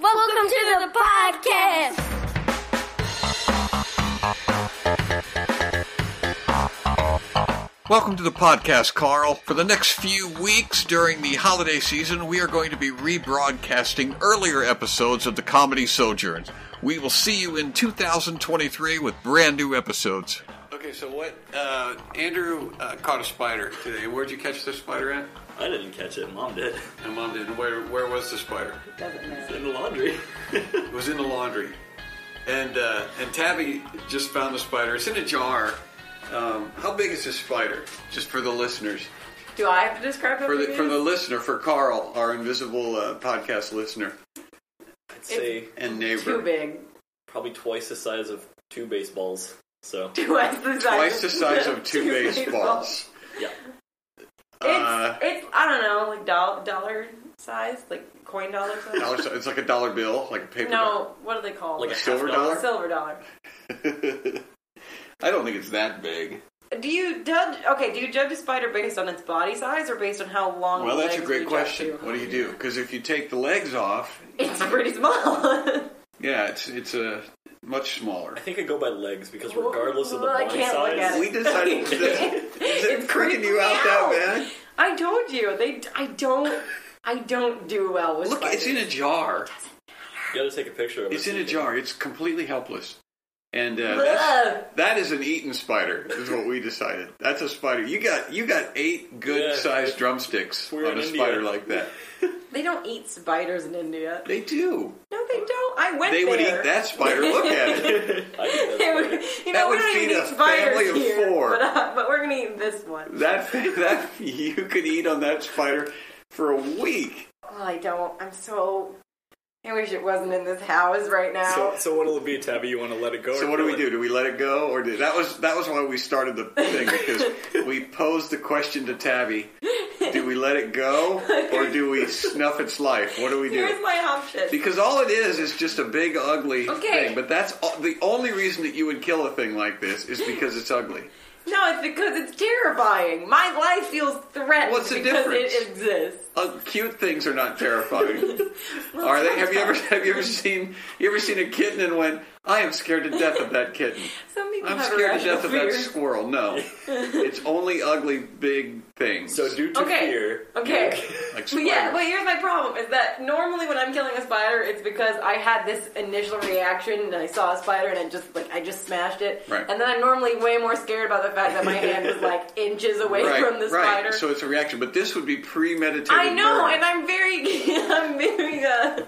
Welcome to the podcast. Welcome to the podcast, Carl. For the next few weeks during the holiday season, we are going to be rebroadcasting earlier episodes of the Comedy Sojourn. We will see you in 2023 with brand new episodes. Okay, so what? Uh, Andrew uh, caught a spider today. Where'd you catch the spider at? I didn't catch it. Mom did. And mom didn't. Where, where was the spider? Doesn't matter. In the laundry. It was in the laundry. And uh, and Tabby just found the spider. It's in a jar. Um, how big is this spider? Just for the listeners. Do I have to describe For the, it? for the listener, for Carl, our invisible uh, podcast listener I'd say and Too big. probably twice the size of two baseballs. So Twice the size. Twice the size of two baseballs. yeah, It's, Uh, it's I don't know, like dollar dollar size, like coin dollar size. dollar si- it's like a dollar bill, like a paper No, what are they called? like a Silver dollar. dollar? silver dollar. dollar. I don't think it's that big. Do you judge? Okay, do you judge a spider based on its body size or based on how long? Well, the that's a great reach up question. to? What do you do? Because if you take the legs off, It's pretty small. yeah, it's it's a much smaller. I think I go by legs because regardless of the Well, I body can't look at size, it. We decided that, is it It's freaking creeping you out me that out. bad? I told you they. I don't. I don't do well with. Look, it's in a spiders. jar. you got to take a picture of it. It's in a you can- jar. It's completely helpless. And uh, Ugh. that's, an eaten spider, is what we decided. That's a spider. You got you got eight good Yeah. sized drumsticks We're on in a India. spider like that. They don't eat spiders in India. They do. No, they don't. I went They there. would eat that spider. Look at it. I think would- funny. you That know, we would don't feed even a eat spiders family of here, four. But, uh, but we're gonna eat this one. That that you could eat on that spider for a week. Oh, I don't. I'm so. I wish it wasn't in this house right now. So, so what'll it be, Tabby? You want to let it go? So or what do we kill do? Do we let it go, or do, that was that was why we started the thing because we posed the question to Tabby: Do we let it go, or do we snuff its life? What do we do? Here's my option. Because all it is is just a big ugly Okay. thing. But that's all, the only reason that you would kill a thing like this is because it's ugly. No, it's because it's terrifying. My life feels threatened What's the because difference? it exists. Uh, cute things are not terrifying. are they? Have you ever have you ever seen you ever seen a kitten and went, I am scared to death of that kitten. Some people I'm have scared to irrational death of that squirrel. No, it's only ugly big things. So due to Okay. fear, Okay. like But yeah, spiders. but here's my problem: is that normally when I'm killing a spider, it's because I had this initial reaction and I saw a spider and it just like I just smashed it, Right. and then I'm normally way more scared about the fact that my hand was like inches away right, from the right. spider. So it's a reaction, but this would be premeditated. I know, murder. and I'm very, I'm very, uh,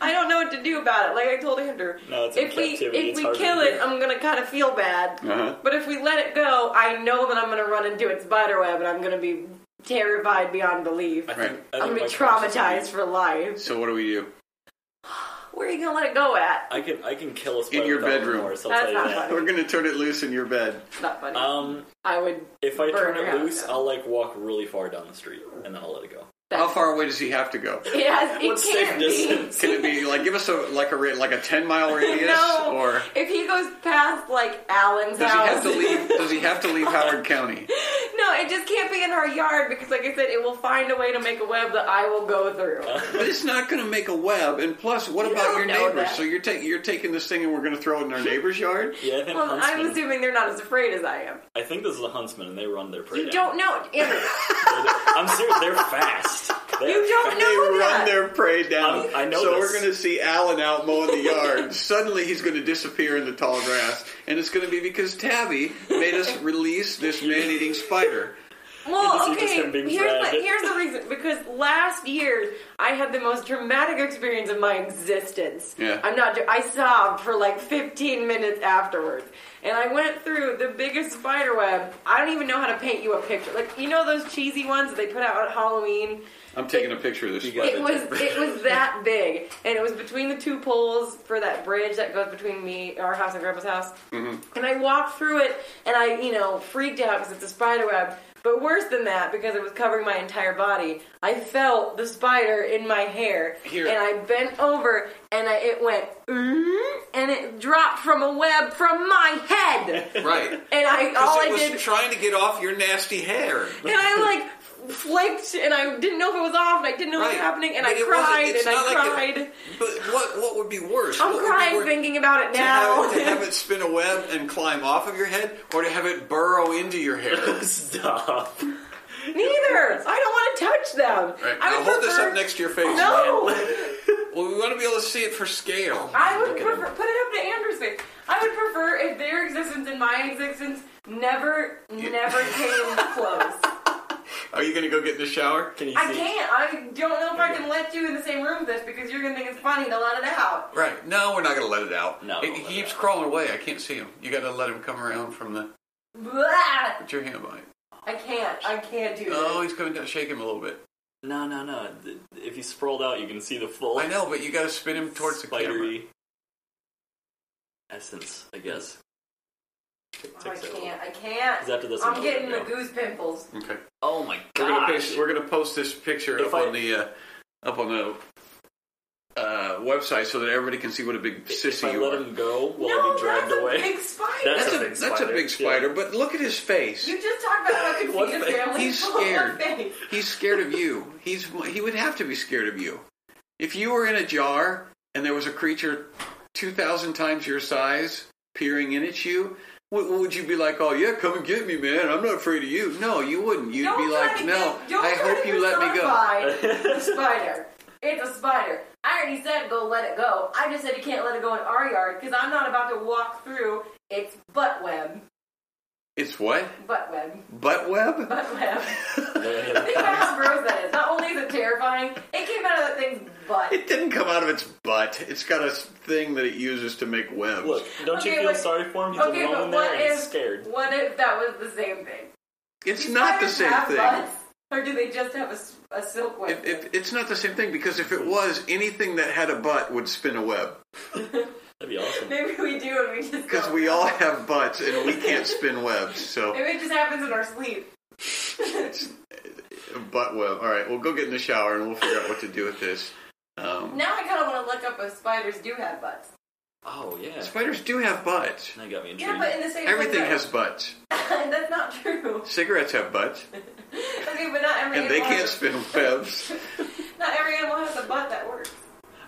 I don't know what to do about it. Like I told Andrew, No, it's in if we captivity, if we hard to kill it, I'm gonna kind of feel bad. Uh-huh. But if we let it go, I know that I'm gonna run into its spider web, and I'm gonna be terrified beyond belief. I Right. think, I I'm gonna be my process would traumatized for life. So what do we do? Where are you gonna let it go at? I can I can kill a spider your bedroom. remorse, I'll That's tell you not that. funny. We're gonna turn it loose in your bed. It's not funny. Um, I would. if I turn it loose, down. I'll like walk really far down the street and then I'll let it go. How far away does he have to go? It has. It What's safe can't be. distance? Can it be like give us a like a like a ten mile radius No. or If he goes past like Alan's does he have to leave? Does he have to leave Howard County? No, it just can't be in our yard because, like I said, it will find a way to make a web that I will go through. Uh. But it's not going to make a web. And plus, what You about your neighbors? that. So you're taking you're taking this thing and we're going to throw it in our neighbor's yard? Yeah, I think well, I'm assuming they're not as afraid as I am. I think this is a huntsman and they run their prey. You down. don't know, I'm serious. They're fast. They're You don't They know that. run their prey down. I- I know So this. we're going to see Alan out mowing the yard. Suddenly, he's going to disappear in the tall grass, and it's going to be because Tabby made us release this man-eating spider. Well, just- just okay. him being Here's the, here's the reason. Because last year I had the most traumatic experience of my existence. Yeah. I'm not. I sobbed for like 15 minutes afterwards, and I went through the biggest spider web. I don't even know how to paint you a picture. Like you know those cheesy ones that they put out at Halloween. I'm taking a picture of this. You got spider. It was it was that big, and it was between the two poles for that bridge that goes between me, our house, and Grandpa's house. Mm-hmm. And I walked through it, and I, you know, freaked out because it's a spider web. But worse than that, because it was covering my entire body, I felt the spider in my hair, Here. and I bent over, and I, it went, "Mm," and it dropped from a web from my head, Right. and I all Because I was did trying to get off your nasty hair. and I like flicked, and I didn't know if it was off, and I didn't know what was happening, and But I cried, and I not like cried. it- But, would be worse? I'm What crying worse? thinking about it To now. have, to have it spin a web and climb off of your head, or to have it burrow into your hair? Stop. Neither. I don't want to touch them. Right, I now would hold this up next to your face. No. Well, we want to be able to see it for scale. I would Look prefer put it up to Andrew's face. I would prefer if their existence and my existence never, never came close. Are you going to go get in the shower? Can you I see? can't. I don't know if I can let you in the same room with this because you're gonna think it's funny to let it out. Right. No, we're not going to let it out. No, It- he keeps out. crawling away. I can't see him. You got to let him come around from the. Blah! Put your hand behind. I can't. I can't do it. Oh, this. he's coming down. Shake him a little bit. No, no, no. Th- If you sprawled out, you can see the full I know, but you got to spin him towards the camera. essence, I guess. Tick- Oh, I ticks can't. I can't. Because after this, I'm one, getting the go. goose pimples. Okay. Oh my We're gonna, gosh! post, we're gonna post this picture If up I- on the uh, up on the uh, website so that everybody can see what a big if sissy I you let are. him go, will no, I be dragged that's away? a big spider. That's That's a a, big that's a spider, big yeah. spider, but look at his face. you just talked about how I could What feed a face? family He's full of scared. face. He's scared of you. He's he would have to be scared of you. If you were in a jar and there was a creature two thousand times your size peering in at you, w- would you be like, "Oh yeah, come and get me, man. I'm not afraid of you." No, you wouldn't. You'd Don't be like, "No, get- I hope you let me go." the spider. It's a spider. I already said go let it go. I just said you can't let it go in our yard because I'm not about to walk through its butt web. It's what Butt web. butt web. Butt web. Think about how gross that is. Not only is it terrifying, it came out of that thing's butt. It didn't come out of its butt. It's got a thing that it uses to make webs. Look, don't Okay, you feel but- sorry for him? He's okay, alone but in there what and he's if scared. what if that was the same thing? it's Do not the spiders same have thing. Butts, or do they just have a, s- a silk web? It, it, it's not the same thing because if it was, anything that had a butt would spin a web. That'd be awesome. Maybe we do, and we just Because we all have butts and we can't spin webs. So Maybe it just happens in our sleep. a butt web. All right, we'll go get in the shower and we'll figure out what to do with this. Um, Now I kind of want to look up if spiders do have butts. Oh yeah, spiders do have butts. that got me intrigued. Yeah, but in the same Everything way has butts. That's not true. Cigarettes have butts, Okay, but not every and they animal can't has spin webs. Not every animal has a butt that works.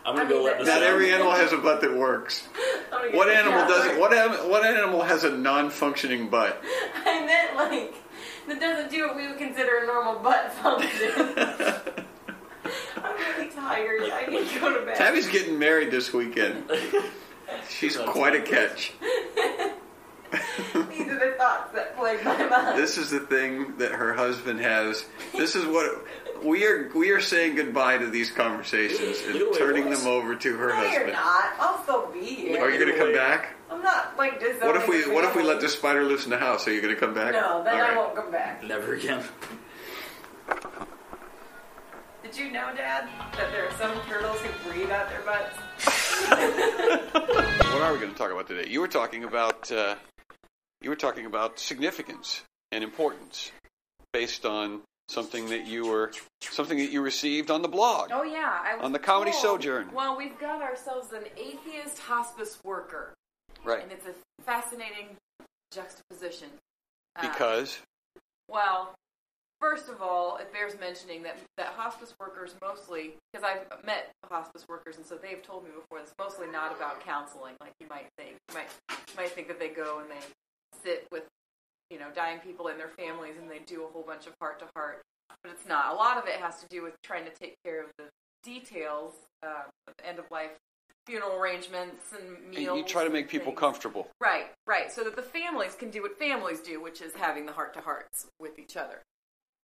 I'm gonna I go mean, let this. Not every animal has a butt that works. I'm gonna get What animal doesn't? What am, what animal has a non-functioning butt? I meant like that doesn't do what we would consider a normal butt function. I'm really tired. I need to go to bed. Tabby's getting married this weekend. She's quite a catch. These are the thoughts that plague my mind. This is the thing that her husband has. This is what we are. We are saying goodbye to these conversations and Look at the way it turning looks. them over to her no, you're not. I'll still be here. Are you going to come back? I'm not like disowning What if we What if we let this spider loose in the house? Are you going to come back? No, then All I right. won't come back. Never again. Did you know, Dad, that there are some turtles who breathe out their butts? What are we going to talk about today? You were talking about. Uh, you were talking about significance and importance based on something that you were something that you received on the blog. Oh yeah, I was On the Comedy told- Sojourn. Well, we've got ourselves an atheist hospice worker, Right. and it's a fascinating juxtaposition. Uh, Because well, first of all, it bears mentioning that that hospice workers mostly, because I've met hospice workers, and so they've told me before, it's mostly not about counseling, like you might think. You might you might think that they go and they sit with you know dying people and their families, and they do a whole bunch of heart to heart, but it's not. A lot of it has to do with trying to take care of the details um, of end of life funeral arrangements and meals. And you try to make people things. comfortable. Right, right. So that the families can do what families do, which is having the heart to hearts with each other.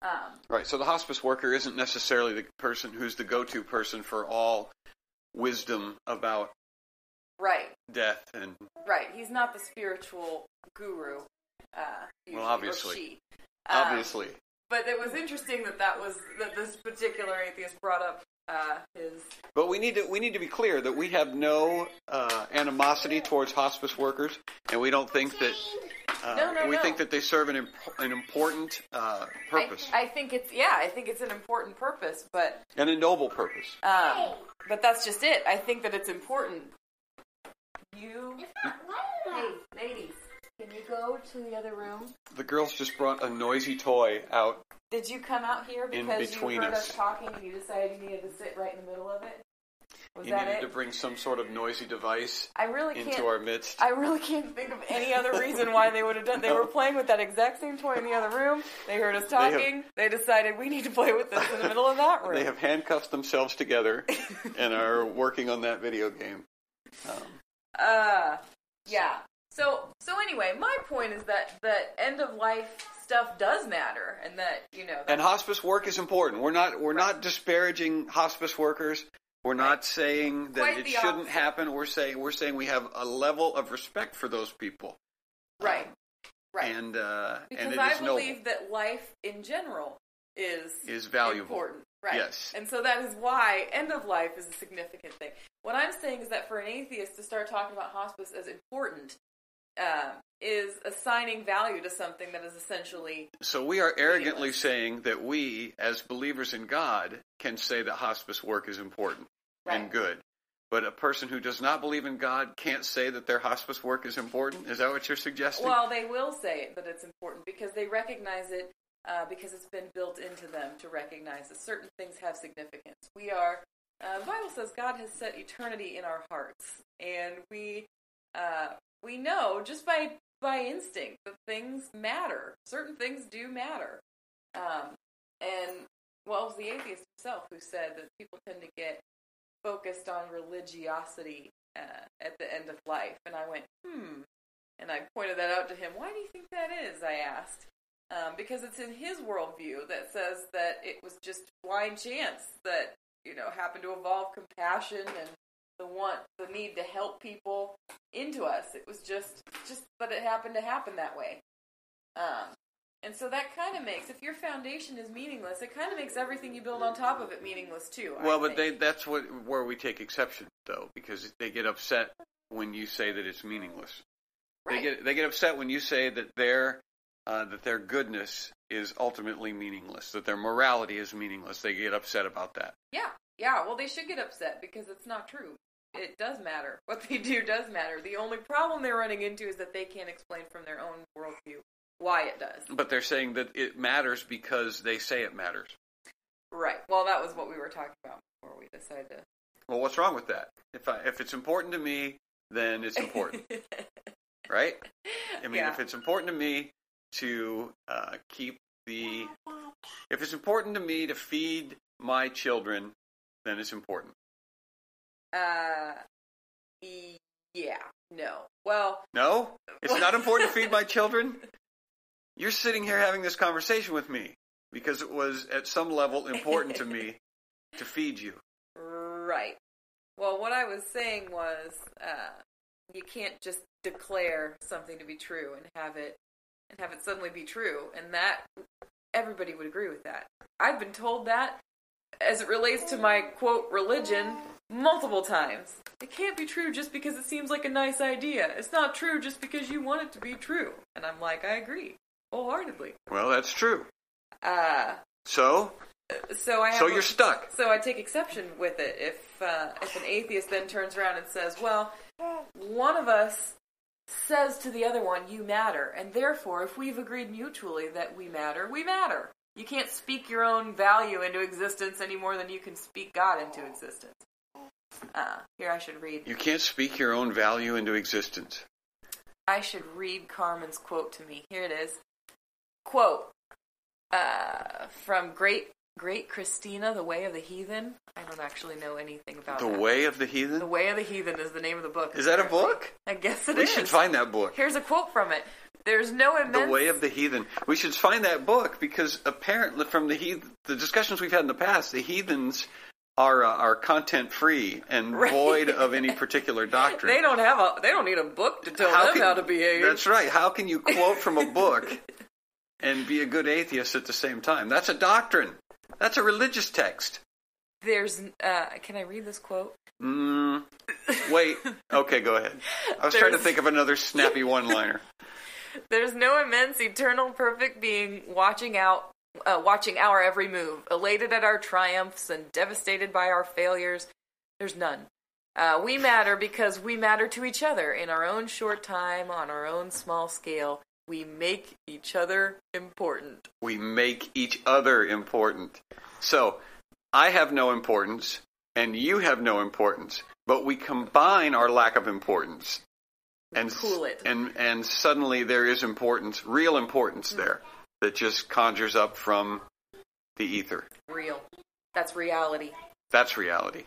Um, Right. So the hospice worker isn't necessarily the person who's the go-to person for all wisdom about right, death and right. He's not the spiritual guru. Uh, usually, or obviously. she. Um, obviously. but it was interesting that that was that this particular atheist brought up uh, his. But we need to we need to be clear that we have no uh, animosity towards hospice workers, and we don't think that uh, No, no, we no. think that they serve an imp- an important uh, purpose I, I think it's yeah. I think it's an important purpose, but and a noble purpose. um, but that's just it. I think that it's important. You, hey, ladies, can you go to the other room? The girls just brought a noisy toy out. Did you come out here In because you between heard us. us talking and you decided you needed to sit right in the middle of it? Was he that needed it? to bring some sort of noisy device I really can't. into our midst. I really can't think of any other reason why they would have done. They were playing with that exact same toy in the other room. They heard us have- talking. They, decided we need to play with this in the middle of that room. They have handcuffed themselves together and are working on that video game. Um, Uh, yeah. So so anyway, my point is that that end of life stuff does matter, and that you know. and hospice work is important. We're not we're not disparaging hospice workers. We're not saying that Quite it shouldn't opposite. happen. We're saying we're saying we have a level of respect for those people. right. Right. And uh, because and I is noble. believe that life in general is Is valuable. important. Right. Yes. And so that is why end of life is a significant thing. What I'm saying is that for an atheist to start talking about hospice as important uh, is assigning value to something that is essentially So we are arrogantly Meaningless. saying that we, as believers in God, can say that hospice work is important and good. But a person who does not believe in God can't say that their hospice work is important. Is that what you're suggesting? Well, they will say that it's important because they recognize it uh, because it's been built into them to recognize that certain things have significance. We are, uh, the Bible says God has set eternity in our hearts, and we uh, we know just by by instinct that things matter. Certain things do matter, um, and well, it was the atheist himself who said that people tend to get focused on religiosity uh, at the end of life, and I went, hmm. And I pointed that out to him. Why do you think that is? I asked. Um, because it's in his worldview that says that it was just blind chance that you know happened to evolve compassion and the want, the need to help people into us. It was just just that it happened to happen that way. Um, and so that kind of makes if your foundation is meaningless, it kind of makes everything you build on top of it meaningless too. I well, but they that's what where we take exception though, because they get upset when you say that it's meaningless. They get they get upset when you say that their uh, that their goodness is ultimately meaningless, that their morality is meaningless. They get upset about that. Yeah, yeah. Well, they should get upset because it's not true. It does matter. What they do does matter. The only problem they're running into is that they can't explain from their own worldview why it does. But they're saying that it matters because they say it matters. Right. Well, that was what we were talking about before we decided to. Well, what's wrong with that? If I, if it's important to me, then it's important, right? I mean, Yeah. if it's important to me to uh, keep the, if it's important to me to feed my children, then it's important. Uh, yeah. No. Well, No, it's not important to feed my children. You're sitting here having this conversation with me because it was at some level important to me to feed you. right. Well, what I was saying was, uh, you can't just declare something to be true and have it and have it suddenly be true, and that everybody would agree with that. I've been told that as it relates to my quote religion multiple times. It can't be true just because it seems like a nice idea. It's not true just because you want it to be true. And I'm like, I agree wholeheartedly. Well, that's true. Uh, So, so I have so you're stuck. so I take exception with it if uh, if an atheist then turns around and says, "Well, one of us says to the other one, you matter, and therefore, if we've agreed mutually that we matter, we matter." You can't speak your own value into existence any more than you can speak God into existence. Uh, here I should read. You can't speak your own value into existence. I should read Carmen's quote to me. Here it is. Quote uh, from Great Greta Christina, The Way of the Heathen. I don't actually know anything about The that. Way of the Heathen? The Way of the Heathen is the name of the book. Is that a book? I guess it We is. should find that book. Here's a quote from it. There's no immense. The Way of the Heathen. We should find that book because apparently, from the heath- the discussions we've had in the past, the heathens are uh, are content free and Right. void of any particular doctrine. They don't have a. They don't need a book to tell How them can- how to behave. That's right. How can you quote from a book and be a good atheist at the same time? That's a doctrine. That's a religious text. There's. Uh, can I read this quote? Mm, wait. Okay, go ahead. I was trying to think of another snappy one-liner. There's no immense, eternal, perfect being watching out, uh, watching our every move, elated at our triumphs and devastated by our failures. There's none. Uh, we matter because we matter to each other in our own short time, on our own small scale. We make each other important. We make each other important. So, I have no importance, and you have no importance, but we combine our lack of importance and Cool it. and and suddenly there is importance, real importance there that just conjures up from the ether. Real. That's reality. That's reality.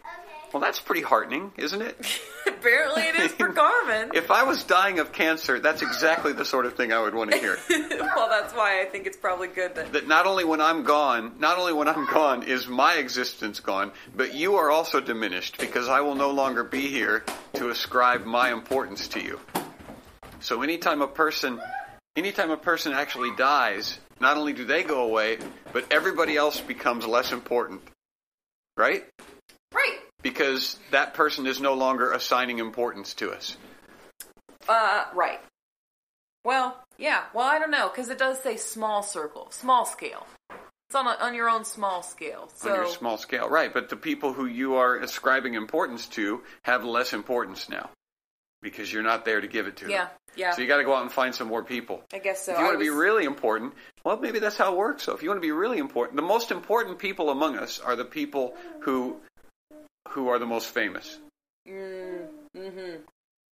Well, that's pretty heartening, isn't it? Apparently, it is for Carmen. If I was dying of cancer, that's exactly the sort of thing I would want to hear. well, that's why I think it's probably good that. that not only when I'm gone, not only when I'm gone is my existence gone, but you are also diminished because I will no longer be here to ascribe my importance to you. So anytime a person anytime a person actually dies, not only do they go away, but everybody else becomes less important. Right? Right. Because that person is no longer assigning importance to us. Uh, right. Well, yeah. Well, I don't know because it does say small circle, small scale. It's on a, on your own small scale. So on your small scale. Right, but the people who you are ascribing importance to have less importance now because you're not there to give it to yeah, them. yeah. So you got to go out and find some more people. I guess so. If you I want to be really important, well, maybe that's how it works. So if you want to be really important, the most important people among us are the people who who are the most famous. Mm, mhm.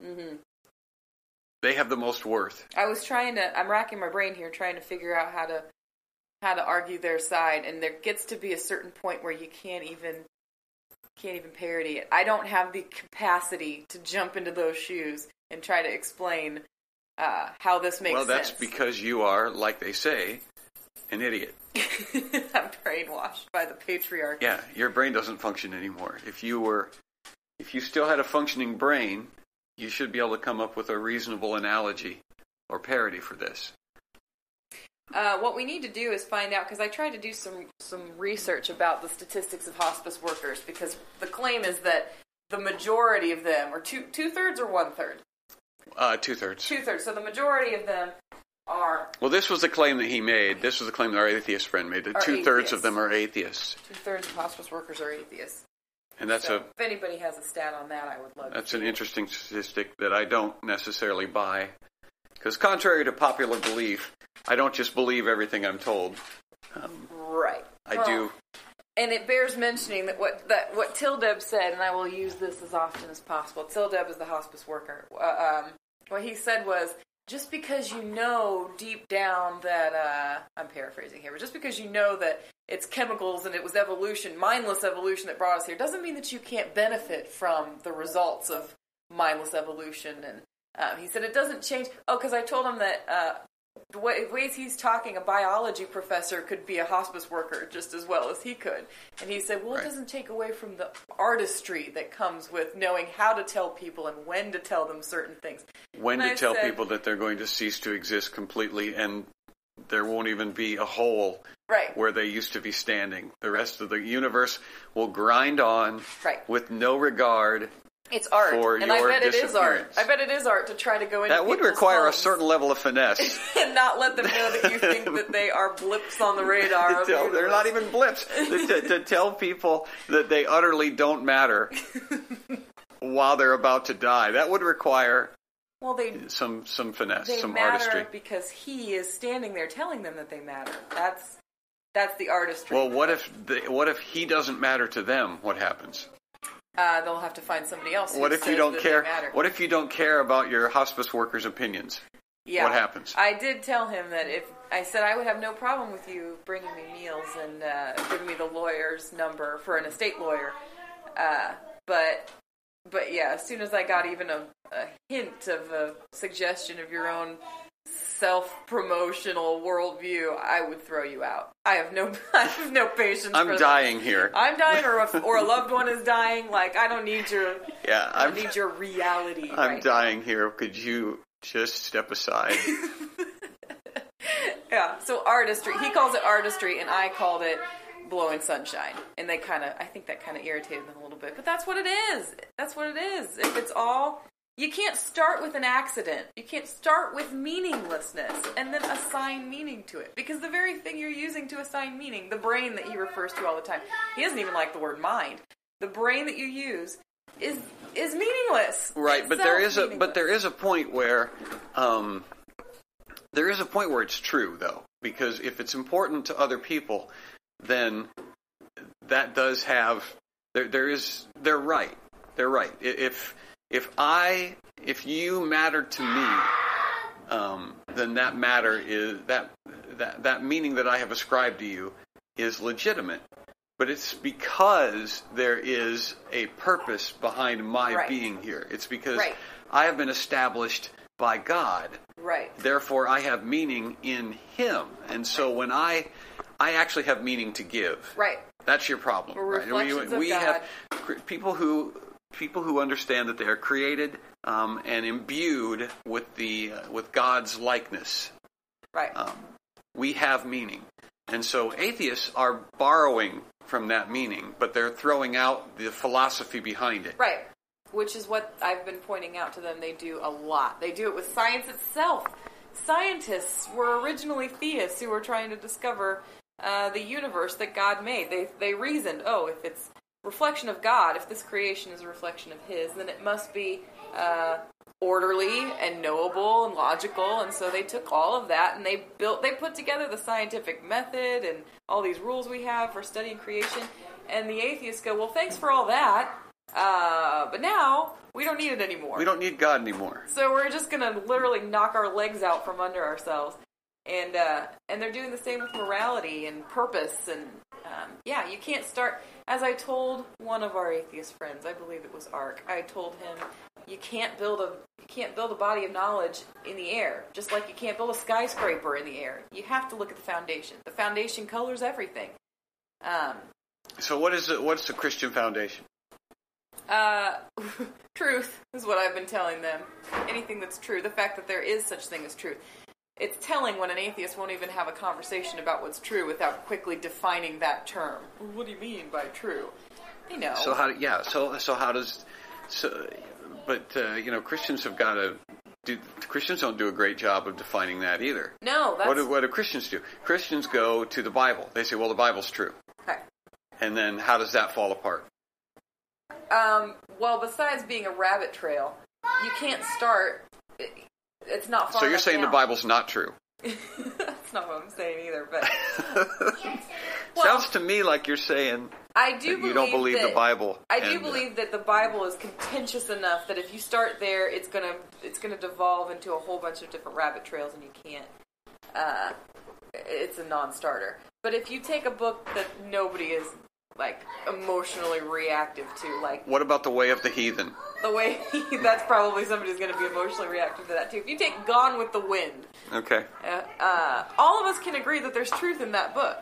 Mm-hmm. They have the most worth. I was trying to. I'm racking my brain here, trying to figure out how to how to argue their side, and there gets to be a certain point where you can't even can't even parody it. I don't have the capacity to jump into those shoes and try to explain uh, how this makes sense. well, that's sense. because you are, like they say, an idiot. I'm brainwashed by the patriarchy. Yeah, your brain doesn't function anymore. If you were, if you still had a functioning brain, you should be able to come up with a reasonable analogy or parody for this. Uh, what we need to do is find out because I tried to do some some research about the statistics of hospice workers because the claim is that the majority of them, or two two thirds or one third, Uh, two thirds. two thirds. So the majority of them are Well, this was the claim that he made. This was the claim that our atheist friend made. That two thirds of them are atheists, two thirds of hospice workers are atheists. and that's so a if anybody has a stat on that, I would love. that's an interesting statistic that I don't necessarily buy. Because contrary to popular belief, I don't just believe everything I'm told. right. I Well, do. And it bears mentioning that what that what Tildeb said, and I will use this as often as possible. Tildeb is the hospice worker. Uh, um, what he said was, just because you know deep down that uh, I'm paraphrasing here, but just because you know that it's chemicals and it was evolution, mindless evolution that brought us here, doesn't mean that you can't benefit from the results of mindless evolution. And uh, he said it doesn't change. Oh, because I told him that. Uh, the way, ways he's talking, a biology professor could be a hospice worker just as well as he could. And he said, well, Right. it doesn't take away from the artistry that comes with knowing how to tell people and when to tell them certain things. When And to I tell said- people that they're going to cease to exist completely and there won't even be a hole Right. where they used to be standing. The rest of the universe will grind on Right. with no regard. It's art. And I bet it is art. I bet it is art to try to go into That would require a certain level of finesse. and not let them know that you think that they are blips on the radar. tell, the they're not even blips. to, to tell people that they utterly don't matter while they're about to die. That would require Well, they some some finesse, they some matter artistry. because he is standing there telling them that they matter. That's that's the artistry. Well, what if the, what if he doesn't matter to them? What happens? Uh, they'll have to find somebody else. What if you don't care? What if you don't care about your hospice workers' opinions? Yeah. What happens? I did tell him that if I said I would have no problem with you bringing me meals and uh, giving me the lawyer's number for an estate lawyer, uh, but but yeah, as soon as I got even a, a hint of a suggestion of your own self promotional worldview, I would throw you out. I have no I have no patience. I'm for that. dying here. I'm dying, or a, or a loved one is dying. Like I don't need your yeah, I don't need your reality. I'm right dying here. Could you just step aside? Yeah, so artistry. He calls it artistry, and I called it blowing sunshine. And they kind of, I think that kind of irritated them a little bit. But that's what it is. That's what it is. If it's all, you can't start with an accident. You can't start with meaninglessness and then assign meaning to it. Because the very thing you're using to assign meaning, the brain that he refers to all the time, he doesn't even like the word mind. The brain that you use is is meaningless. Right, but there is a but there is a point where um, there is a point where it's true though, because if it's important to other people, then that does have there there is they're right. They're right. If if I if you matter to me, um, then that matter is that that that meaning that I have ascribed to you is legitimate. But it's because there is a purpose behind my Right. being here. It's because Right. I have been established by God. Right. Therefore, I have meaning in Him. And so when I I actually have meaning to give. Right. That's your problem. We're right? of we have people who people who understand that they are created um, and imbued with the uh, with God's likeness. Right. Um, we have meaning, and so atheists are borrowing from that meaning, but they're throwing out the philosophy behind it. Right. Which is what I've been pointing out to them. They do a lot. They do it with science itself. Scientists were originally theists who were trying to discover uh, the universe that God made. They they reasoned, oh, if it's reflection of God, if this creation is a reflection of His, then it must be uh, orderly and knowable and logical. And so they took all of that and they built, they put together the scientific method and all these rules we have for studying creation. And the atheists go, well, thanks for all that, uh, but now we don't need it anymore. We don't need God anymore. So we're just gonna literally knock our legs out from under ourselves, and uh, and they're doing the same with morality and purpose, and um, yeah, you can't start. As I told one of our atheist friends, I believe it was Ark. I told him, you can't build a you can't build a body of knowledge in the air, just like you can't build a skyscraper in the air. You have to look at the foundation. The foundation colors everything. Um, So what is the, what's the Christian foundation? Uh, truth is what I've been telling them. Anything that's true, the fact that there is such thing as truth. It's telling when an atheist won't even have a conversation about what's true without quickly defining that term. What do you mean by true? They know. So how? Yeah. So so how does? So, but uh, you know, Christians have got to. Do, Christians don't do a great job of defining that either. no, that's What do, what do Christians do? Christians go to the Bible. They say, "Well, the Bible's true," okay. and then how does that fall apart? Um, well, besides being a rabbit trail, you can't start. It- It's not far So you're saying the. Bible's not true? That's not what I'm saying either. But Well- Sounds to me like you're saying I do you don't believe that, the Bible. I do and, uh, believe that the Bible is contentious enough that if you start there, it's gonna it's gonna devolve into a whole bunch of different rabbit trails, and you can't. Uh, it's a non-starter. But if you take a book that nobody is like emotionally reactive to, like what about the way of the heathen? The way that's probably somebody's going to be emotionally reactive to that too. If you take Gone with the Wind, Okay. uh, uh, all of us can agree that there's truth in that book.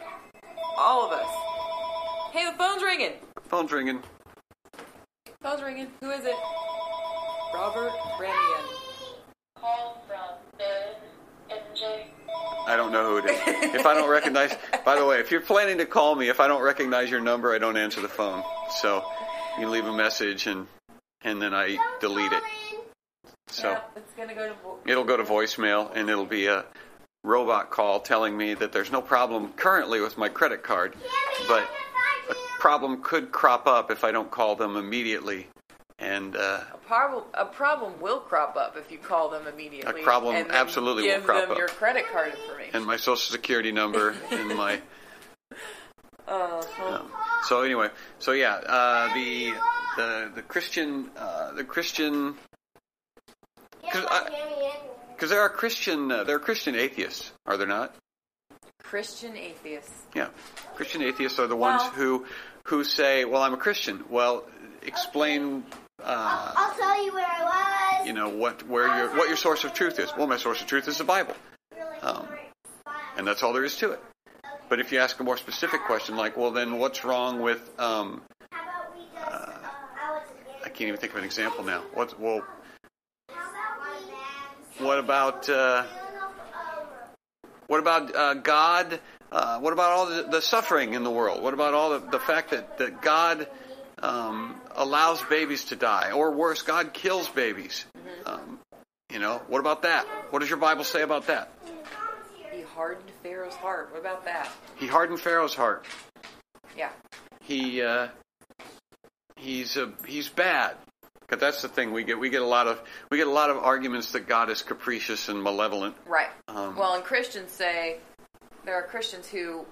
All of us. Hey, the phone's ringing. Phone's ringing. Phone's ringing. Who is it? Robert Ramian. Call from the MJ. I don't know who it is. If I don't recognize, by the way, if you're planning to call me, if I don't recognize your number, I don't answer the phone. So you can leave a message and and then I delete it. So Yeah, it's gonna go to. vo- it'll go to voicemail and it'll be a robot call telling me that there's no problem currently with my credit card, but a problem could crop up if I don't call them immediately. And uh, A problem, a problem will crop up if you call them immediately. A problem and then absolutely will give crop them up. your credit card information. and my social security number and my uh, Um, so anyway, so yeah, uh, the the the Christian uh, the Christian because there are Christian uh, there are Christian atheists, are there not? Christian atheists. Yeah, Christian atheists are the ones Well- who who say, "Well, I'm a Christian." Well, explain. Uh, I'll tell you where I was. you know what where your what your source of truth is. Well, my source of truth is the Bible, um, and that's all there is to it. But if you ask a more specific question, like, well, then what's wrong with um, How about we just, uh, I was I can't even think of an example now. What well, about what about uh, what about uh, God? Uh, what about all the, the suffering in the world? What about all the, the fact that that God um, allows babies to die, or worse, God kills babies? Um, you know, what about that? What does your Bible say about that? He hardened Pharaoh's heart. What about that? He hardened Pharaoh's heart. Yeah. He uh, he's uh, he's bad. But that's the thing we get. We get a lot of we get a lot of arguments that God is capricious and malevolent. Right. Um, well, and Christians say there are Christians who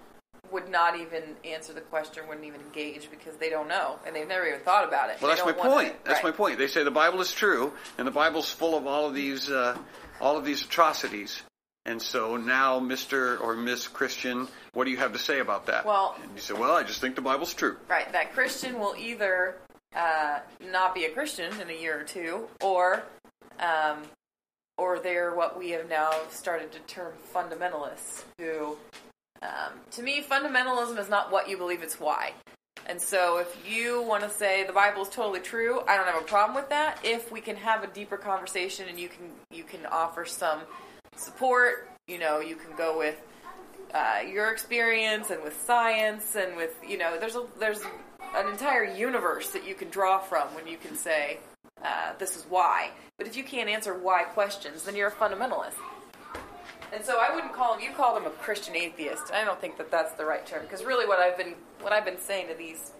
would not even answer the question, wouldn't even engage because they don't know and they've never even thought about it. Well, They that's my point. That's right. my point. They say the Bible is true, and the Bible's full of all of these, uh, all of these atrocities. And so now, Mister or Miss Christian, what do you have to say about that? Well- and you say, well, I just think the Bible's true. Right, that Christian will either uh, not be a Christian in a year or two, or um, or they're what we have now started to term fundamentalists. Who, um, to me, fundamentalism is not what you believe; it's why. And so, if you want to say the Bible is totally true, I don't have a problem with that. If we can have a deeper conversation and you can you can offer some support, you know, you can go with uh, your experience and with science and with you know there's a there's an entire universe that you can draw from when you can say uh, this is why. But if you can't answer why questions then you're a fundamentalist. And so I wouldn't call him you called him a Christian atheist. I don't think that that's the right term because really what I've been what I've been saying to these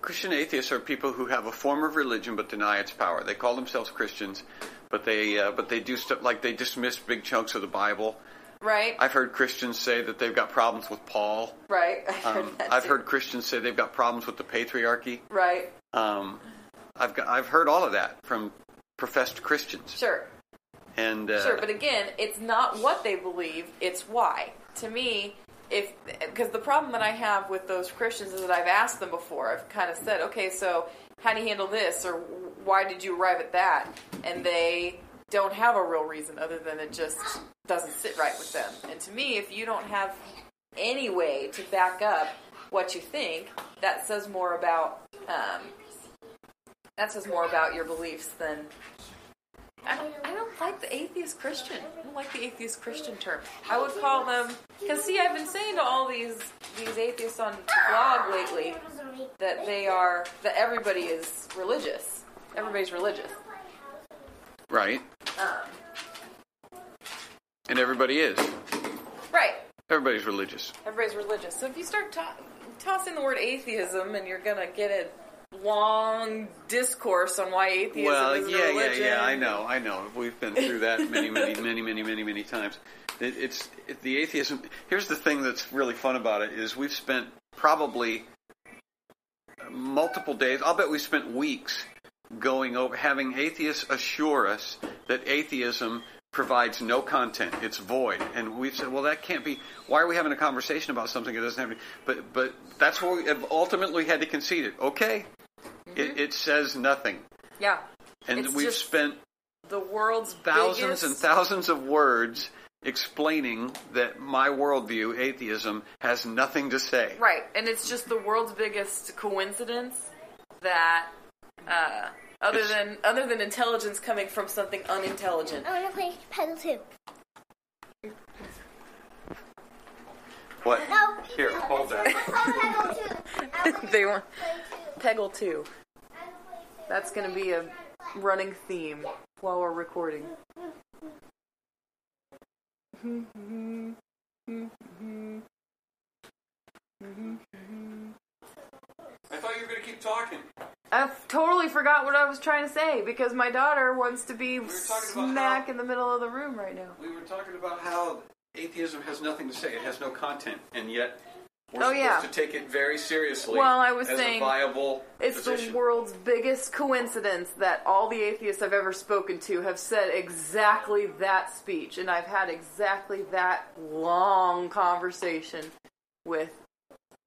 Christian atheists are people who have a form of religion but deny its power. They call themselves Christians, but they uh, but they do stuff like they dismiss big chunks of the Bible. right I've heard Christians say that they've got problems with Paul. right I've heard, Um, I've heard Christians say they've got problems with the patriarchy. right Um, I've got, I've heard all of that from professed Christians. sure And uh, Sure, but again, it's not what they believe, it's why. To me, if because the problem that I have with those Christians is that I've asked them before. I've kind of said, "Okay, so how do you handle this or why did you arrive at that?" And they don't have a real reason other than it just doesn't sit right with them. And to me, if you don't have any way to back up what you think, that says more about um, that says more about your beliefs than I don't, I don't like the atheist Christian. I don't like the atheist Christian term. I would call them because see, I've been saying to all these these atheists on blog lately that they are that everybody is religious. Everybody's religious. right, Um, and everybody is. right. Everybody's religious. Everybody's religious. So if you start to- tossing the word atheism, and you're gonna get a long discourse on why atheism well, is a yeah, yeah, yeah. I know, I know. We've been through that many, many, many, many, many, many times. It, it's it, the atheism. Here's the thing that's really fun about it is we've spent probably multiple days. I'll bet we spent weeks going over having atheists assure us that atheism provides no content it's void. And we've said well that can't be why are we having a conversation about something that doesn't have any but but that's what we have ultimately had to concede it. Okay. It, mm-hmm. it says nothing. Yeah. and It's we've spent The world's thousands biggest, and thousands of words explaining that my worldview atheism has nothing to say. Right, and it's just the world's biggest coincidence that uh, other It's- than other than intelligence coming from something unintelligent. I want to play Peggle 2. what No. here hold that they want Peggle two. That's gonna be a running theme while we're recording. I thought you were going to keep talking I totally forgot what I was trying to say because my daughter wants to be about smack how- in the middle of the room right now. we were talking about how atheism has nothing to say it has no content and yet we're Oh, supposed yeah. to take it very seriously Well, I was as saying a viable It's position. the world's biggest coincidence that all the atheists I've ever spoken to have said exactly that speech, and I've had exactly that long conversation with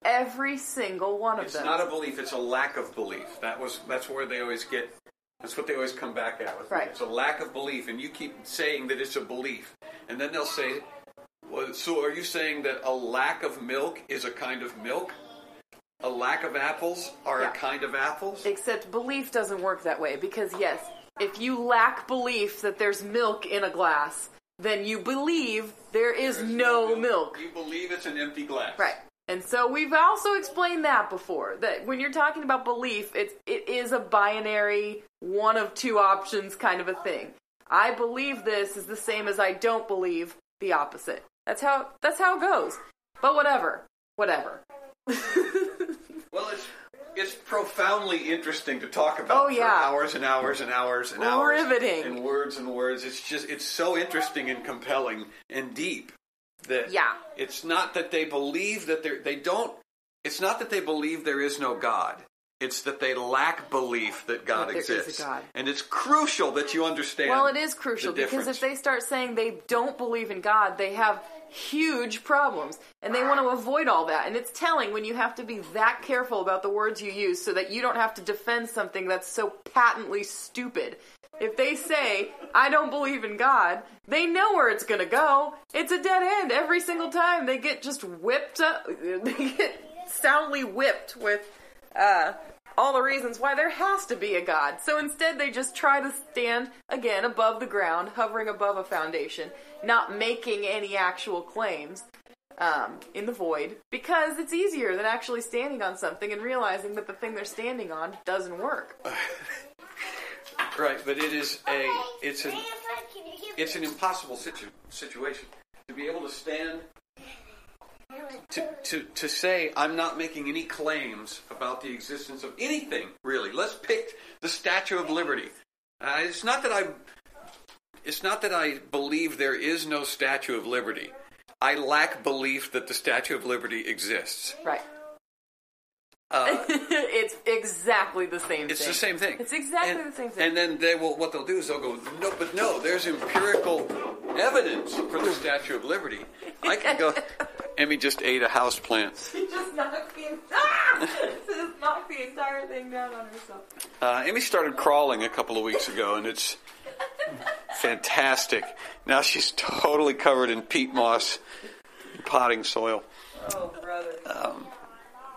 every single one of It's them. It's not a belief; it's a lack of belief. That was that's where they always get. That's what they always come back at with. Right. It's a lack of belief, and you keep saying that it's a belief, and then they'll say, well, "So are you saying that a lack of milk is a kind of milk? A lack of apples are Yeah. a kind of apples?" Except belief doesn't work that way because, yes, if you lack belief that there's milk in a glass, then you believe there is There's no milk. You believe it's an empty glass. Right. And so we've also explained that before. That when you're talking about belief, it's it is a binary one of two options kind of a thing. I believe this is the same as I don't believe the opposite. That's how that's how it goes. But whatever. Whatever. Well, it's it's profoundly interesting to talk about Oh, yeah. for hours and hours and hours and hours. Riveting. And words and words. It's just it's so interesting and compelling and deep. That Yeah. it's not that they believe that they they don't. It's not that they believe there is no God. It's that they lack belief that God That there is a exists, God. and it's crucial that you understand. Well, it is crucial because if they start saying they don't believe in God, they have huge problems and they want to avoid all that. And it's telling when you have to be that careful about the words you use so that you don't have to defend something that's so patently stupid. If they say, I don't believe in God, they know where it's to go. It's a dead end every single time. They get just whipped up. They get soundly whipped with uh, all the reasons why there has to be a God. So instead, they just try to stand again above the ground, hovering above a foundation, not making any actual claims um, in the void, because it's easier than actually standing on something and realizing that the thing they're standing on doesn't work. right, but it is a it's an Grandpa, can you give it's an impossible situ- situation to be able to stand to, to, to say I'm not making any claims about the existence of anything really. Let's pick the Statue of Liberty. Uh, it's not that I it's not that I believe there is no Statue of Liberty. I lack belief that the Statue of Liberty exists. Right. Uh, it's exactly the same thing. it's thing. the same thing. It's exactly And- the same thing. And then they will. What they'll do is they'll go, no, but no. There's empirical evidence for the Statue of Liberty. I can go. Emmy just ate a house plant. She just knocked the, ah! Just knocked the entire thing down on herself. Uh, Amy started crawling a couple of weeks ago, and it's fantastic. Now she's totally covered in peat moss, potting soil. Oh, brother.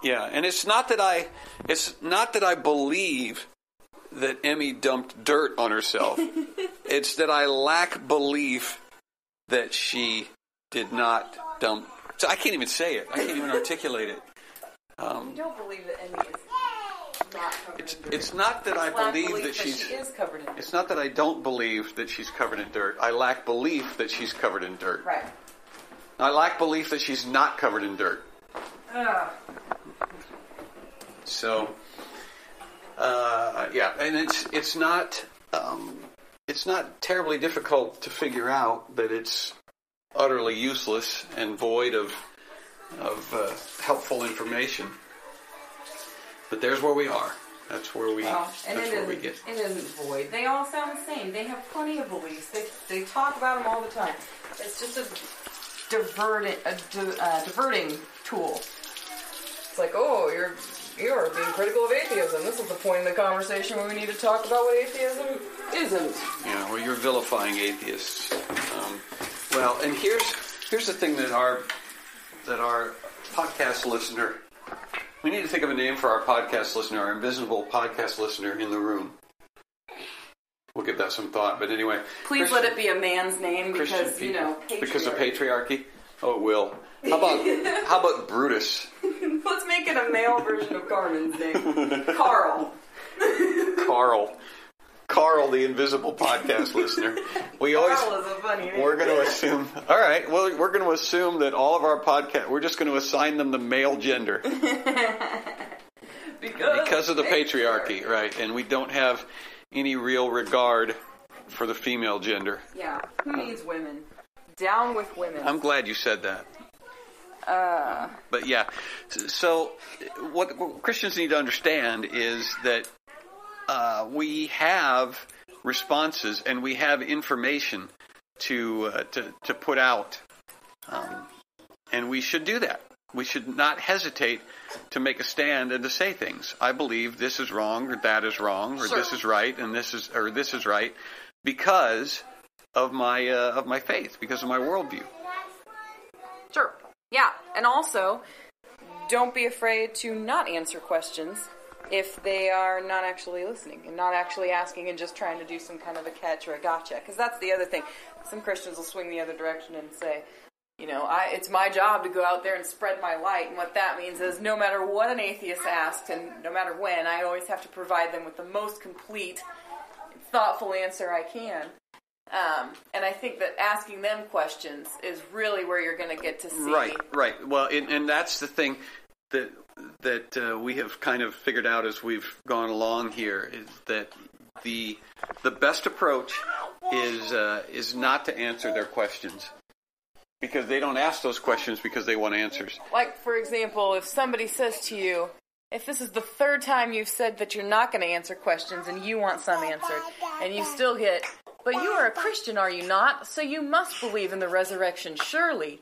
Yeah, and it's not that I, it's not that I believe that Emmy dumped dirt on herself. it's that I lack belief that she did not dump. So I can't even say it. I can't even articulate it. Um, you don't believe that Emmy is not covered It's in dirt. it's not that I believe belief that she's. she is covered in dirt. It's not that I don't believe that she's covered in dirt. I lack belief that she's covered in dirt. Right. I lack belief that she's not covered in dirt. Ugh. So, uh, yeah, and it's it's not um, it's not terribly difficult to figure out that it's utterly useless and void of of uh, helpful information. But there's where we are. That's where we. Well, and that's it where we get. it isn't void. They all sound the same. They have plenty of beliefs. They, they talk about them all the time. It's just a diverting, a di- uh, diverting tool. It's like, oh, you're you're being critical of atheism. This is the point in the conversation where we need to talk about what atheism isn't. Yeah, well, you're vilifying atheists. Um, well, and here's here's the thing that our that our podcast listener. We need to think of a name for our podcast listener, our invisible podcast listener in the room. We'll give that some thought. But anyway, Please Christian- let it be a man's name Christian because you people. know because of patriarchy. Patriarchy. Oh, it will. How about how about Brutus, Let's make it a male version of Carmen's name, Carl. Carl, Carl, the invisible podcast listener? We always is a funny name. We're going to assume. All right. Well, we're going to assume that all of our podcast. We're just going to assign them the male gender because of the patriarchy, right? And we don't have any real regard for the female gender. Yeah, who um, needs women? Down with women. I'm glad you said that. uh, But yeah, so what, what Christians need to understand is that uh, we have responses and we have information to uh, to to put out, um, and we should do that. We should not hesitate to make a stand and to say things. I believe this is wrong, or that is wrong, or Sure. this is right, and this is or this is right, because of my uh, of my faith, because of my worldview. sure. Yeah, and also, don't be afraid to not answer questions if they are not actually listening and not actually asking and just trying to do some kind of a catch or a gotcha. Because that's the other thing. Some Christians will swing the other direction and say, you know, I, it's my job to go out there and spread my light. And what that means is no matter what an atheist asks and no matter when, I always have to provide them with the most complete, thoughtful answer I can. Um, and I think that asking them questions is really where you're going to get to see. Right, right. Well, and, and that's the thing that that uh, we have kind of figured out as we've gone along here is that the the best approach is uh, is not to answer their questions. because they don't ask those questions because they want answers. Like, for example, if somebody says to you, if this is the third time you've said that you're not going to answer questions and you want some answered, and you still get, but you are a Christian, are you not? So you must believe in the resurrection, surely.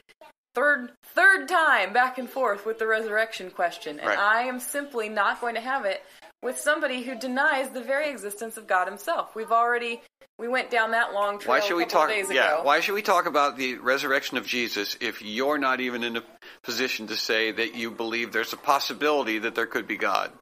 Third, third time back and forth with the resurrection question, and Right. I am simply not going to have it with somebody who denies the very existence of God Himself. We've already we went down that long trail Why should a we talk? Yeah. Why should we talk about the resurrection of Jesus if you're not even in a position to say that you believe there's a possibility that there could be God?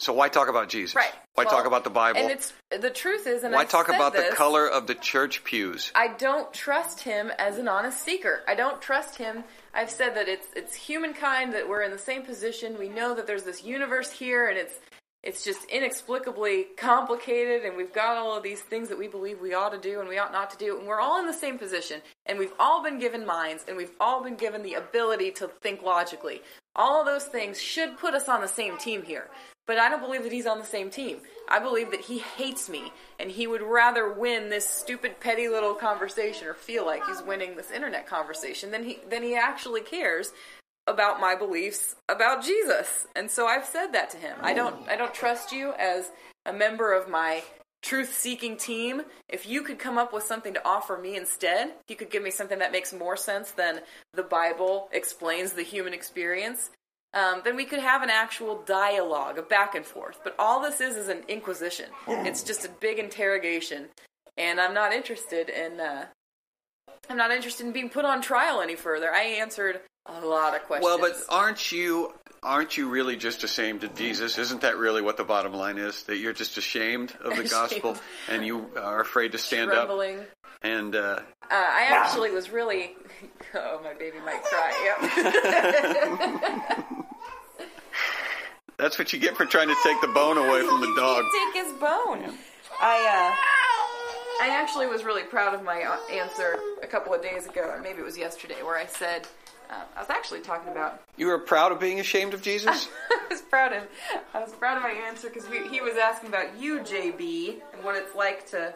So why talk about Jesus? Right. Why Well, talk about the Bible? And it's the truth is, and why I talk about the color of the church pews? I don't trust him as an honest seeker. I don't trust him. I've said that it's it's humankind that we're in the same position. We know that there's this universe here, and it's it's just inexplicably complicated, and we've got all of these things that we believe we ought to do and we ought not to do, and we're all in the same position, and we've all been given minds, and we've all been given the ability to think logically. All of those things should put us on the same team here. But I don't believe that he's on the same team. I believe that he hates me and he would rather win this stupid petty little conversation or feel like he's winning this internet conversation than he than he actually cares about my beliefs about Jesus. And so I've said that to him. I don't I don't trust you as a member of my truth seeking team. If you could come up with something to offer me instead, if you could give me something that makes more sense than the Bible explains the human experience, um, then we could have an actual dialogue, a back and forth. But all this is is an inquisition. It's just a big interrogation, and I'm not interested in. Uh, I'm not interested in being put on trial any further. I answered a lot of questions. Well, but aren't you aren't you really just ashamed of Jesus? Isn't that really what the bottom line is? That you're just ashamed of the Ashamed. gospel and you are afraid to stand up and uh, Uh, I actually was really. Oh, my baby might cry. Yep. that's what you get for trying to take the bone away from the dog. Take his bone. I uh, I actually was really proud of my uh, answer a couple of days ago, or maybe it was yesterday, where I said uh, I was actually talking about. You were proud of being ashamed of Jesus? I was proud of I was proud of my answer because he was asking about you, JB, and what it's like to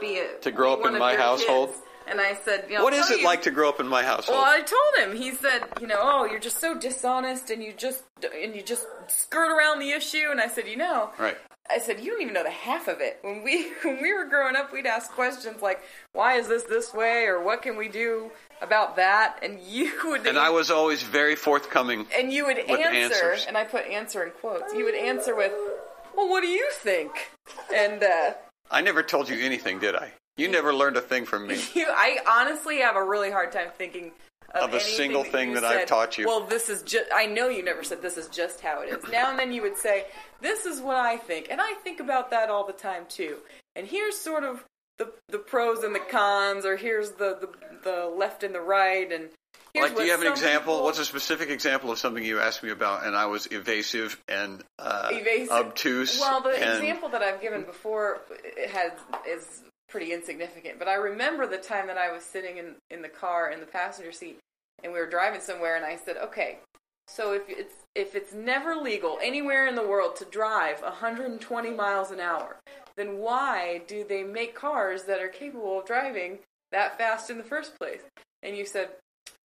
be a To grow up in my household? kids. And I said, you know, what is it you- like to grow up in my household? Well, I told him. He said, you know, oh, you're just so dishonest, and you just and you just skirt around the issue. And I said, you know, Right. I said, you don't even know the half of it. When we when we were growing up, we'd ask questions like, why is this this way, or what can we do about that? And you would And I was always very forthcoming. and you would answer, answers. and I put answer in quotes. You would answer with, well, what do you think? And uh, I never told you anything, did I? You never learned a thing from me. You, I honestly have a really hard time thinking of, Of a single thing you that I've taught you. Well, this is just. I know you never said this is just how it is. Now and then you would say, "This is what I think," and I think about that all the time too. And here's sort of the the pros and the cons, or here's the the, the left and the right, and here's Like, do you have an example? people- What's a specific example of something you asked me about and I was evasive and uh, evasive. obtuse? Well, the and- example that I've given before has is pretty insignificant, but I remember the time that I was sitting in in the car in the passenger seat and we were driving somewhere, and I said, "Okay, so if it's if it's never legal anywhere in the world to drive 120 miles an hour, then why do they make cars that are capable of driving that fast in the first place?" And you said,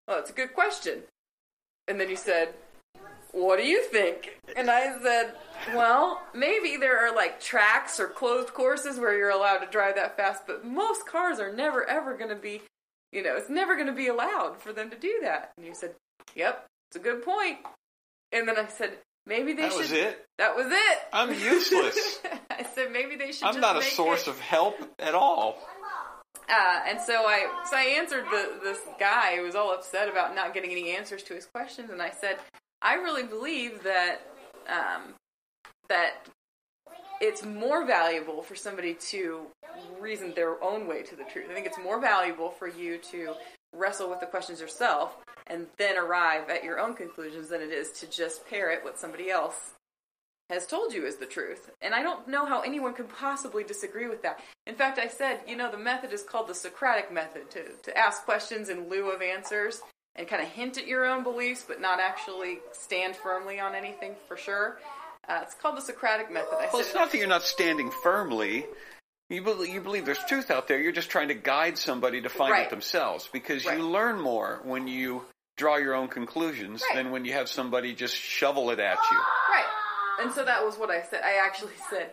"Well, it's a good question." And then you said, what do you think? And I said, well, maybe there are like tracks or closed courses where you're allowed to drive that fast, but most cars are never ever going to be, you know, it's never going to be allowed for them to do that. And you said, yep, it's a good point. And then I said, maybe they That should. was it? That was it. I'm useless. I said maybe they should. I'm not a source it- of help at all. uh, and so I so I answered the, this guy who was all upset about not getting any answers to his questions, and I said, I really believe that um, that it's more valuable for somebody to reason their own way to the truth. I think it's more valuable for you to wrestle with the questions yourself and then arrive at your own conclusions than it is to just parrot what somebody else has told you is the truth. And I don't know how anyone could possibly disagree with that. In fact, I said, you know, the method is called the Socratic method to, to ask questions in lieu of answers and kind of hint at your own beliefs, but not actually stand firmly on anything for sure. Uh, it's called the Socratic method. I Well, it's not that you're not standing firmly. you believe, you believe there's truth out there. You're just trying to guide somebody to find Right. it themselves because Right. you learn more when you draw your own conclusions Right. than when you have somebody just shovel it at you. Right. And so that was what I said. I actually said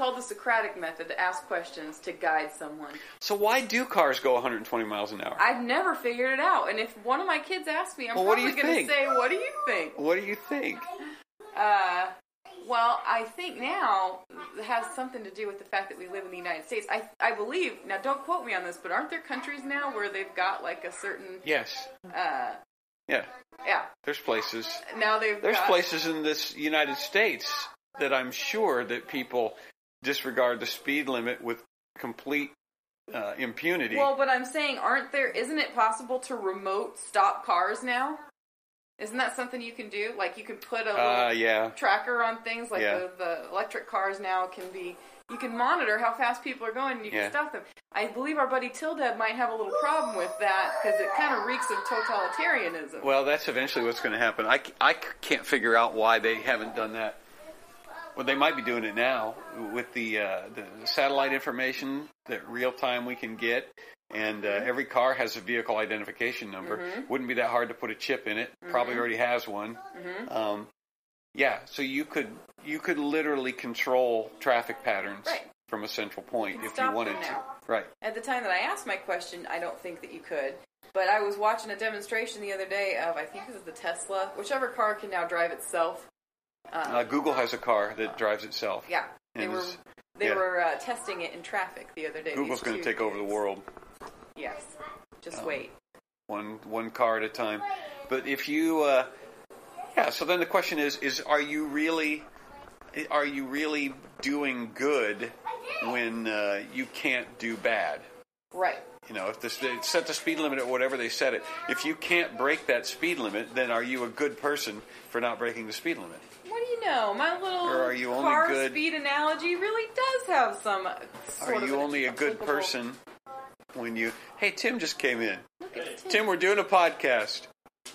called the Socratic method to ask questions to guide someone. So why do cars go 120 miles an hour? I've never figured it out. And if one of my kids asks me, I'm Well, probably you going to say, "What do you think?" what do you think? Uh, well, I think now it has something to do with the fact that we live in the United States. I I believe now. Don't quote me on this, but aren't there countries now where they've got like a certain Yes. uh, Yeah. yeah. There's places. Now they've There's got, places in this United States that I'm sure that people disregard the speed limit with complete uh, impunity. Well, but I'm saying, aren't there? Isn't it possible to remote stop cars now? Isn't that something you can do? Like you can put a uh, yeah. tracker on things. Like Yeah. the, the electric cars now can be. You can monitor how fast people are going, and you Yeah. can stop them. I believe our buddy Tildeb might have a little problem with that because it kind of reeks of totalitarianism. Well, that's eventually what's going to happen. I, I can't figure out why they haven't done that. Well, they might be doing it now with the uh, the satellite information that real time we can get, and uh, every car has a vehicle identification number. Wouldn't be that hard to put a chip in it. Probably already has one. Um, yeah, so you could you could literally control traffic patterns Right. from a central point can if you wanted to. Right. At the time that I asked my question, I don't think that you could. But I was watching a demonstration the other day of I think it was the Tesla, whichever car can now drive itself. Uh, Google has a car that drives itself. Yeah, they And were it's- they yeah. were uh, testing it in traffic the other day. Google's going to take over the world. Yes, just Um, wait. one one car at a time. But if you, uh, yeah. So then the question is: is are you really, are you really doing good when uh, you can't do bad? Right. You know, if this, they set the speed limit at whatever they set it, if you can't break that speed limit, then are you a good person for not breaking the speed limit? What do you know? My little are you only car good- speed analogy really does have some. Sort Are you an only a good person when you? Hey, Tim just came in. Look at Tim. Tim, we're doing a podcast.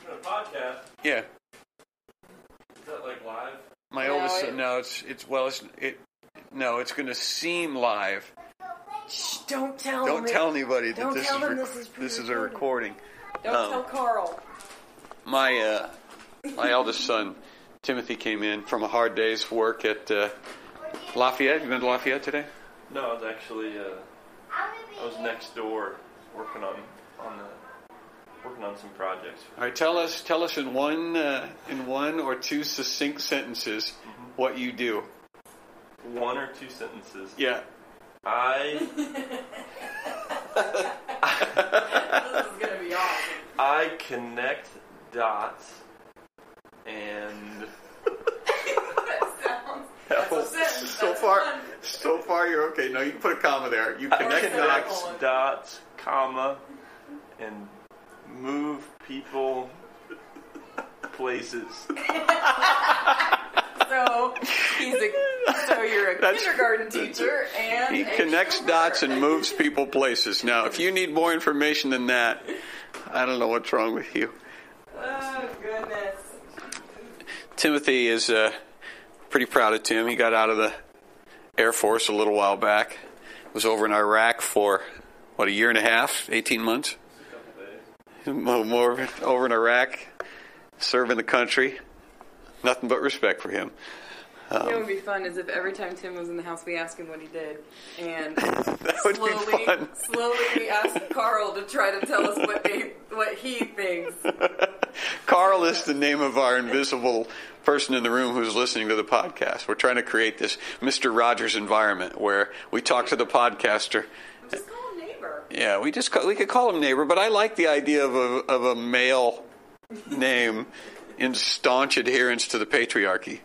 A podcast? Yeah, Is that like live? my No, oldest. it- no, it's it's well, it's it. No, it's going to seem live. Shh, don't tell Don't them. tell anybody that Don't this tell is, rec- this is this is a recording. Don't um, tell Carl. My uh, my eldest son Timothy came in from a hard day's work at uh, Lafayette. You been to Lafayette today? No, I was actually uh, I was next door working on on the working on some projects. All right, tell us tell us in one uh, in one or two succinct sentences what you do. One or two sentences. Yeah. I this is gonna be awesome. I connect dots and That sounds. That's a so far, one. so far you're okay. No, you can put a comma there. You connect connect dots. dots, comma, and move people places. So he's a. So you're a That's- kindergarten teacher and He connects chauffeur. dots and moves people places. Now, if you need more information than that, I don't know what's wrong with you. Oh goodness. Timothy is uh, pretty proud of Tim. He got out of the Air Force a little while back. Was over in Iraq for what a year and a half, eighteen months. More more over in Iraq, serving the country. Nothing but respect for him. You know what would be fun is if every time Tim was in the house, we asked him what he did, and slowly, slowly we asked Carl to try to tell us what they, what he thinks. Carl is the name of our invisible person in the room who's listening to the podcast. We're trying to create this Mr. Rogers environment where we talk to the podcaster. Just call him neighbor. Yeah, we just call, we could call him neighbor, but I like the idea of a of a male name in staunch adherence to the patriarchy.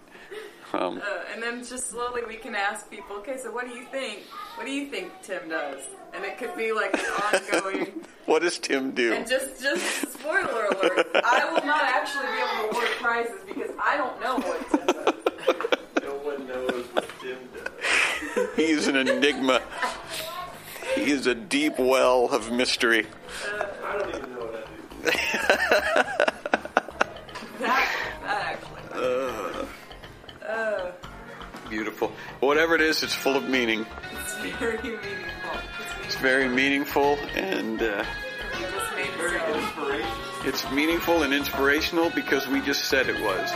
Um, Uh, and then just slowly we can ask people, okay, so what do you think? What do you think Tim does? And it could be like an ongoing. what does Tim do? And just, just spoiler alert, I will not actually be able to award prizes because I don't know what Tim does. No one knows what Tim does. He's an enigma. He is a deep well of mystery. I don't even know what I do. That, that actually. Beautiful. Whatever it is, it's full of meaning. It's very meaningful. It's very meaningful and uh, You just made Very so. inspirational. it's meaningful and inspirational because we just said it was.